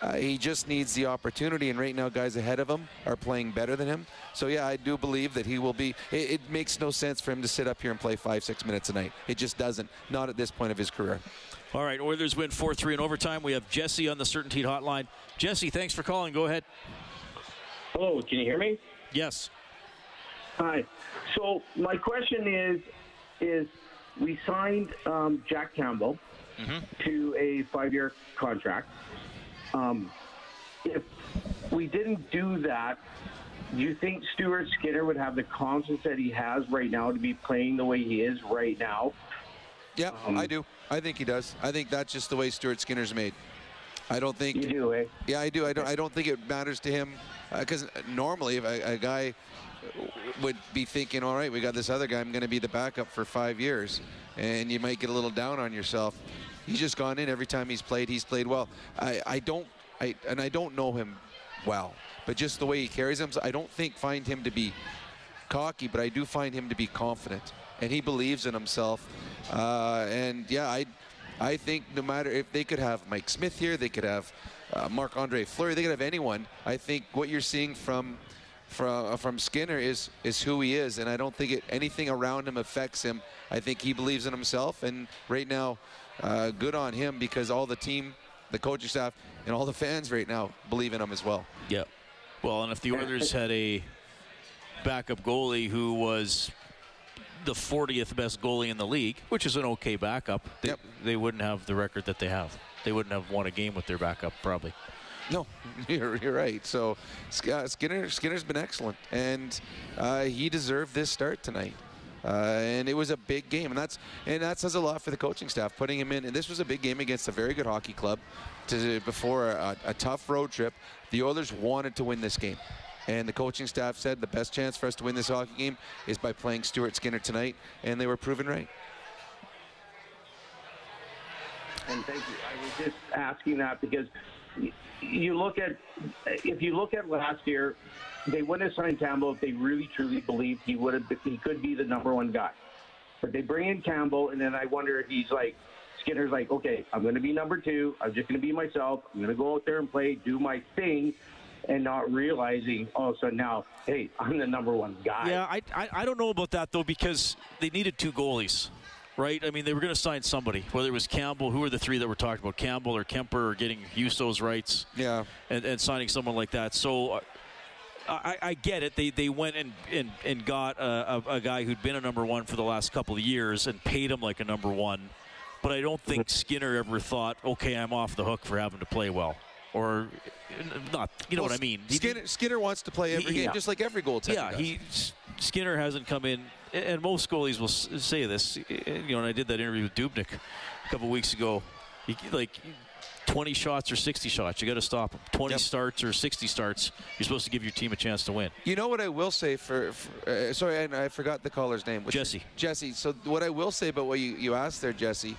Uh, he just needs the opportunity, and right now, guys ahead of him are playing better than him. So, yeah, I do believe that he will be. It, it makes no sense for him to sit up here and play five, six minutes a night. It just doesn't. Not at this point of his career. All right, Oilers win 4 3 in overtime. We have Jesse on the Certainteed Hotline. Jesse, thanks for calling. Go ahead. Hello, can you hear me? Yes. Hi. So my question is, is we signed um, Jack Campbell to a five-year contract. Um, if we didn't do that, do you think Stuart Skinner would have the confidence that he has right now to be playing the way he is right now? Yeah, I do. I think he does. I think that's just the way Stuart Skinner's made. I don't think you do. Eh? Yeah, I do. I don't. I don't think it matters to him because normally, if a, a guy would be thinking, "All right, we got this other guy. I'm going to be the backup for five years," and you might get a little down on yourself. He's just gone in every time he's played. He's played well. I, I don't. I and I don't know him well, but just the way he carries himself, I don't think find him to be cocky, but I do find him to be confident, and he believes in himself. Uh, and yeah, I, I think no matter if they could have Mike Smith here, they could have uh, Andre Fleury, they could have anyone. I think what you're seeing from from from Skinner is is who he is, and I don't think it, anything around him affects him. I think he believes in himself, and right now, uh, good on him because all the team, the coaching staff, and all the fans right now believe in him as well. Yeah. Well, and if the Oilers had a backup goalie who was the 40th best goalie in the league, which is an okay backup, they, they wouldn't have the record that they have. They wouldn't have won a game with their backup, probably. No, you're, you're right. So uh, Skinner Skinner's been excellent, and uh, he deserved this start tonight. Uh, and it was a big game, and that's and that says a lot for the coaching staff putting him in. And this was a big game against a very good hockey club. To before a, a tough road trip, the Oilers wanted to win this game, and the coaching staff said the best chance for us to win this hockey game is by playing Stuart Skinner tonight, and they were proven right. And thank you. I was just asking that because you look at if you look at last year, they wouldn't have signed Campbell if they really truly believed he would have he could be the number one guy. But they bring in Campbell, and then I wonder if he's like Skinner's like, okay, I'm going to be number two. I'm just going to be myself. I'm going to go out there and play, do my thing, and not realizing all of a sudden now, hey, I'm the number one guy. Yeah, I, I, I don't know about that, though, because they needed two goalies, right? I mean, they were going to sign somebody, whether it was Campbell, who were the three that were talking about, Campbell or Kuemper, or getting Husso's rights. Yeah. And, and signing someone like that. So. Uh, I, I, get it. They they went and and, and got a, a, a, guy who'd been a number one for the last couple of years and paid him like a number one. But I don't think Skinner ever thought, okay, I'm off the hook for having to play well, or not. You know well, what I mean? Skinner, Skinner wants to play every he, game, yeah. just like every goaltender. Yeah, does. he Skinner hasn't come in, and most goalies will say this. You know, and I did that interview with Dubnyk a couple weeks ago. He, like 20 shots or 60 shots. You got to stop them. 20 yep. starts or 60 starts. You're supposed to give your team a chance to win. You know what I will say for, for uh, sorry, I, I, forgot the caller's name. Jesse. Jesse. So what I will say about what you, you asked there, Jesse,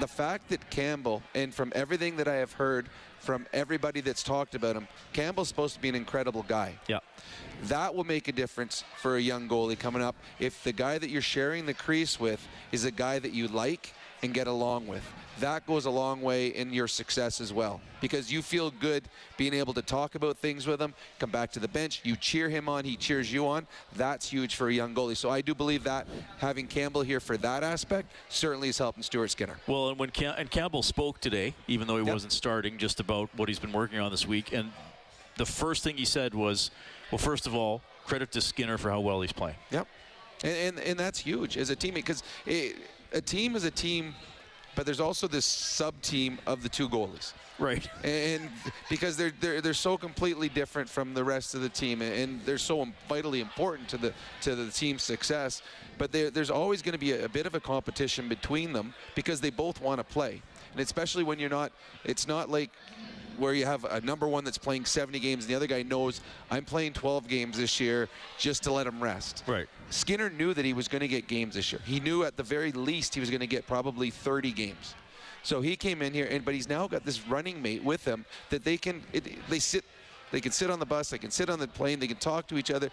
the fact that Campbell, and from everything that I have heard from everybody that's talked about him, Campbell's supposed to be an incredible guy. Yeah. That will make a difference for a young goalie coming up if the guy that you're sharing the crease with is a guy that you like and get along with. That goes a long way in your success as well because you feel good being able to talk about things with him come back to the bench you cheer him on he cheers you on. That's huge for a young goalie. So i do believe that having campbell here for that aspect certainly is helping stuart skinner. Well and when Cam- and campbell spoke today even though he yep. wasn't starting just about what he's been working on this week and the first thing he said was well first of all credit to skinner for how well he's playing. Yep. And and, and that's huge as a teammate because a team is a team, but there's also this sub team of the two goalies. Right. And because they're, they're they're so completely different from the rest of the team, and they're so vitally important to the to the team's success. But there's always going to be a, a bit of a competition between them because they both want to play, and especially when you're not. It's not like where you have a number one that's playing 70 games and the other guy knows I'm playing 12 games this year just to let him rest. Right. Skinner knew that he was going to get games this year. He knew at the very least he was going to get probably 30 games. So he came in here, and but he's now got this running mate with him that they can it, they sit they can sit on the bus, they can sit on the plane, they can talk to each other.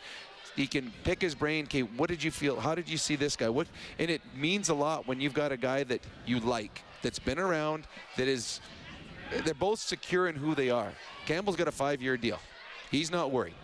He can pick his brain. Okay, what did you feel? How did you see this guy? What? And it means a lot when you've got a guy that you like, that's been around, that is. They're both secure in who they are. Campbell's got a five-year deal. He's not worried.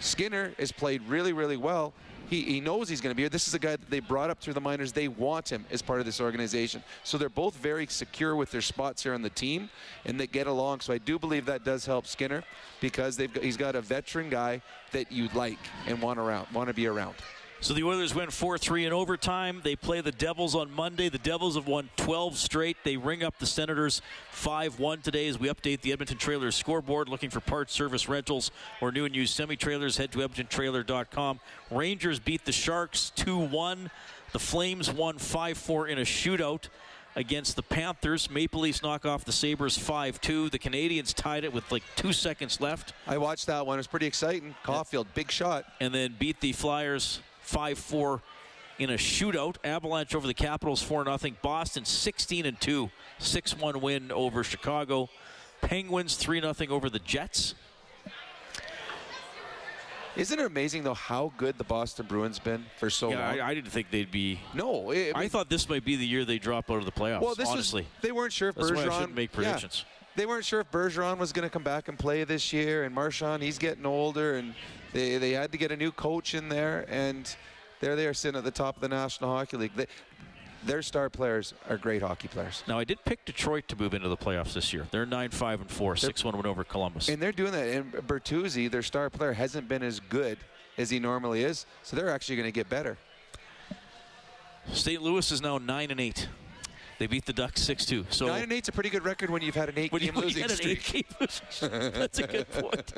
Skinner has played really, really well, he, he knows he's going to be here. This is a guy that they brought up through the minors. They want him as part of this organization. So they're both very secure with their spots here on the team, and they get along. So I do believe that does help Skinner because they've got, he's got a veteran guy that you like and want around, want to be around. So the Oilers win 4-3 in overtime. They play the Devils on Monday. The Devils have won 12 straight. They ring up the Senators 5-1 today as we update the Edmonton Trailers scoreboard. Looking for parts, service, rentals, or new and used semi-trailers, head to edmontontrailer.com. Rangers beat the Sharks 2-1. The Flames won 5-4 in a shootout against the Panthers. Maple Leafs knock off the Sabres 5-2. The Canadiens tied it with like two seconds left. I watched that one. It was pretty exciting. Caulfield, big shot. And then beat the Flyers 5 4 in a shootout. Avalanche over the Capitals 4 0. Boston 16 and 2, 6 1 win over Chicago. Penguins 3 0 over the Jets. Isn't it amazing though how good the Boston Bruins been for so yeah, long? I, I didn't think they'd be. No, it, I, thought this might be the year they drop out of the playoffs. Well, this honestly, was, they weren't sure if That's Bergeron. Why I shouldn't make predictions. Yeah, they weren't sure if Bergeron was going to come back and play this year, and Marchand he's getting older, and they they had to get a new coach in there, and there they are sitting at the top of the National Hockey League. They, their star players are great hockey players. Now I did pick Detroit to move into the playoffs this year. They're nine five and 4 6 one win over Columbus. And they're doing that. And Bertuzzi, their star player, hasn't been as good as he normally is. So they're actually going to get better. St. Louis is now nine and eight. They beat the Ducks 6-2. So nine and eight's a pretty good record when you've had an eight-game losing streak. That's a good point.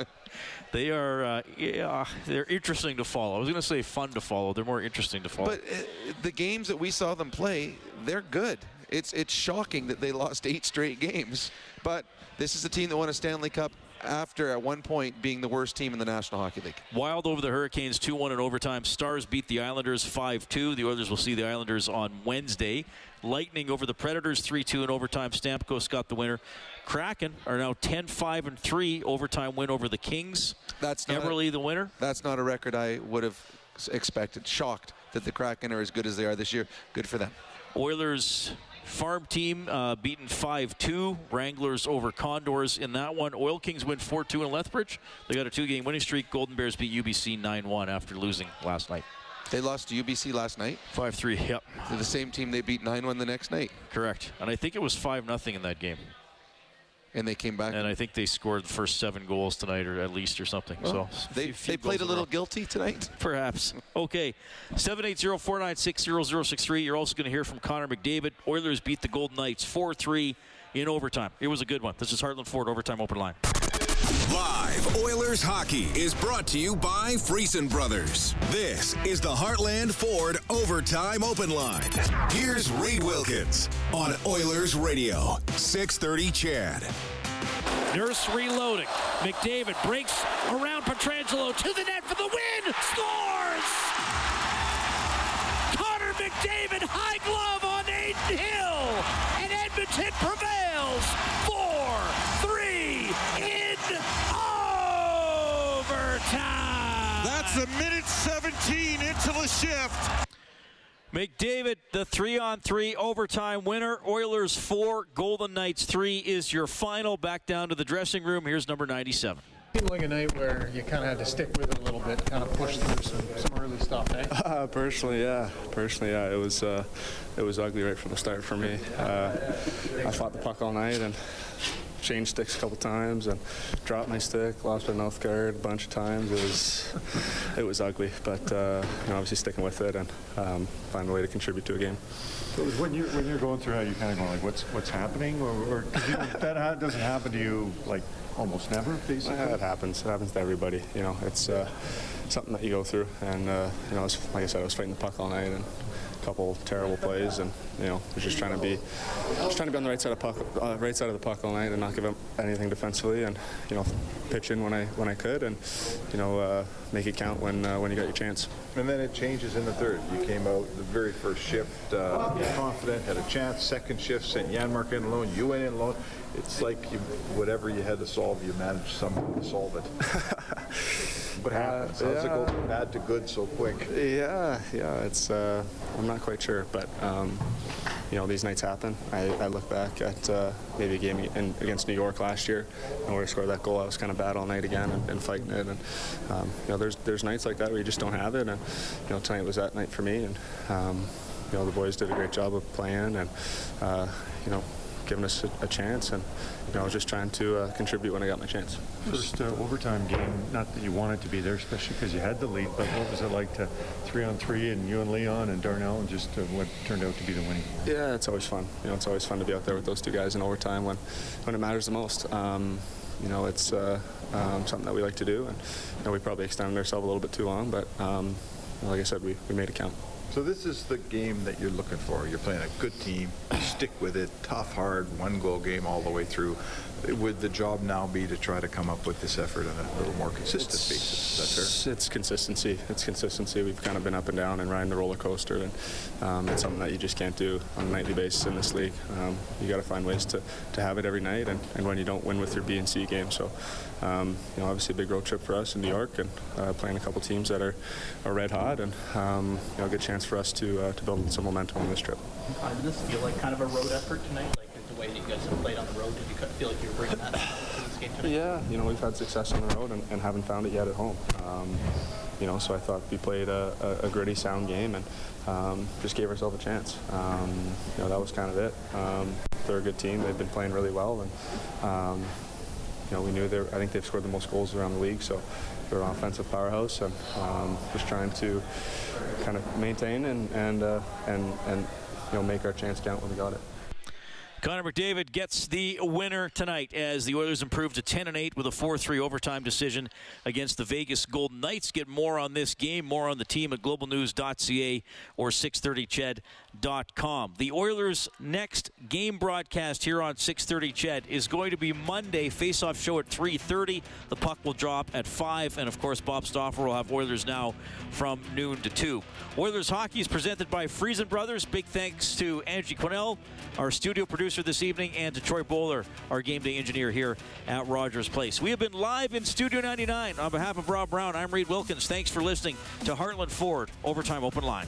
They are, uh, yeah, they're interesting to follow. I was going to say fun to follow. They're more interesting to follow. But uh, the games that we saw them play, they're good. It's it's shocking that they lost eight straight games. But this is a team that won a Stanley Cup after at one point being the worst team in the National Hockey League. Wild over the Hurricanes 2-1 in overtime. Stars beat the Islanders 5-2. The Oilers will see the Islanders on Wednesday. Lightning over the Predators 3-2 in overtime. Stamkos got the winner. Kraken are now 10-5 and 3 overtime win over the Kings. That's not Eberle a, the winner. That's not a record I would have expected. Shocked that the Kraken are as good as they are this year. Good for them. Oilers farm team uh, beaten 5-2. Wranglers over Condors in that one. Oil Kings win 4-2 in Lethbridge. They got a two-game winning streak. Golden Bears beat UBC 9-1 after losing last night. They lost to UBC last night. Five three. Yep. They're the same team they beat nine one the next night. Correct. And I think it was five nothing in that game. And they came back. And I think they scored the first seven goals tonight, or at least, or something. Well, so they they played a little guilty tonight. Perhaps. Okay. Seven eight zero four nine six zero zero six three. You're also going to hear from Connor McDavid. Oilers beat the Golden Knights four three in overtime. It was a good one. This is Heartland Ford overtime open line. Live Oilers hockey is brought to you by Friesen Brothers. This is the Heartland Ford Overtime Open Line. Here's Reid Wilkins on Oilers Radio, 630 CHED. Nurse reloading. McDavid breaks around Pietrangelo to the net for the win. Scores! Connor McDavid, high glove on Adin Hill. And Edmonton prevails. 4-3 in overtime. That's a minute 17 into the shift. McDavid, the three on three overtime winner. Oilers four, Golden Knights three is your final. Back down to the dressing room. Here's number 97. Seemed like a night where you kind of had to stick with it a little bit, kind of push through some, some early stuff, eh? Uh, personally, yeah. Personally, yeah. It was uh, it was ugly right from the start for me. Uh, I fought the puck all night and changed sticks a couple times and dropped my stick, lost my mouth guard a bunch of times. It was it was ugly, but uh, you know, obviously sticking with it and um, finding a way to contribute to a game. So when you're when you're going through that, you kind of going like, what's what's happening, or, or you, that ha- doesn't happen to you like almost never, basically. It happens. It happens to everybody. You know, it's uh, something that you go through. And uh, you know, it's, like I said, I was fighting the puck all night and a couple terrible plays, and you know, was just trying to be, just trying to be on the right side of puck, uh, right side of the puck all night, and not give up anything defensively, and you know, pitch in when I when I could, and you know, uh, make it count when uh, when you got your chance. And then it changes in the third. You came out the very first shift uh, confident, had a chance. Second shift, sent Janmark in alone. You went in alone. It's like you, whatever you had to solve, you managed somehow to solve it. what happens? How's it go from bad to good so quick? Yeah, yeah, it's uh, I'm not quite sure, but um, you know these nights happen. I, I look back at uh, maybe a game in, against New York last year, and where I scored that goal. I was kind of bad all night again and, and fighting it, and um, you know there's there's nights like that where you just don't have it, and you know tonight was that night for me, and um, you know the boys did a great job of playing, and uh, you know giving us a, a chance, and you know I was just trying to uh, contribute when I got my chance. First uh, overtime game, not that you wanted to be there, especially because you had the lead, but what was it like to three on three and you and Leon and Darnell and just uh, what turned out to be the winning? Yeah, it's always fun. You know, it's always fun to be out there with those two guys in overtime when, when it matters the most. Um, you know, it's uh, um, something that we like to do, and you know, we probably extended ourselves a little bit too long, but um, like I said, we, we made it count. So this is the game that you're looking for. You're playing a good team, stick with it, tough, hard, one goal game all the way through. Would the job now be to try to come up with this effort on a little more consistent basis? Is that fair? It's, it's consistency. It's consistency. We've kind of been up and down and riding the roller coaster, and um, it's something that you just can't do on a nightly basis in this league. Um, you got to find ways to, to have it every night, and, and when you don't win with your B and C game. So, um, you know, obviously a big road trip for us in New York, and uh, playing a couple teams that are, are red hot, and um, you know, a good chance for us to uh, to build some momentum on this trip. Uh, did this feel like kind of a road effort tonight? Like the way you guys have played on the road, did you feel like you were bringing that this game? Yeah, you know, we've had success on the road and, and haven't found it yet at home. Um, you know, so I thought we played a, a, a gritty, sound game and um, just gave ourselves a chance. Um, you know, that was kind of it. Um, they're a good team. They've been playing really well, and um, you know, we knew they. I think they've scored the most goals around the league, so they're an offensive powerhouse, and um, just trying to kind of maintain and and uh, and and you know make our chance count when we got it. Connor McDavid gets the winner tonight as the Oilers improve to 10 and 8 with a 4-3 overtime decision against the Vegas Golden Knights. Get more on this game, more on the team at globalnews.ca or 630ched.com. The Oilers' next game broadcast here on 630 Ched is going to be Monday face-off show at 3:30. The puck will drop at 5 and of course Bob Stauffer will have Oilers now from noon to 2. Oilers hockey is presented by Friesen Brothers. Big thanks to Angie Quinnell, our studio producer this evening, and to Troy Bowler, our game day engineer here at Rogers Place. We have been live in Studio 99. On behalf of Rob Brown, I'm Reid Wilkins. Thanks for listening to Heartland Ford Overtime Open Line.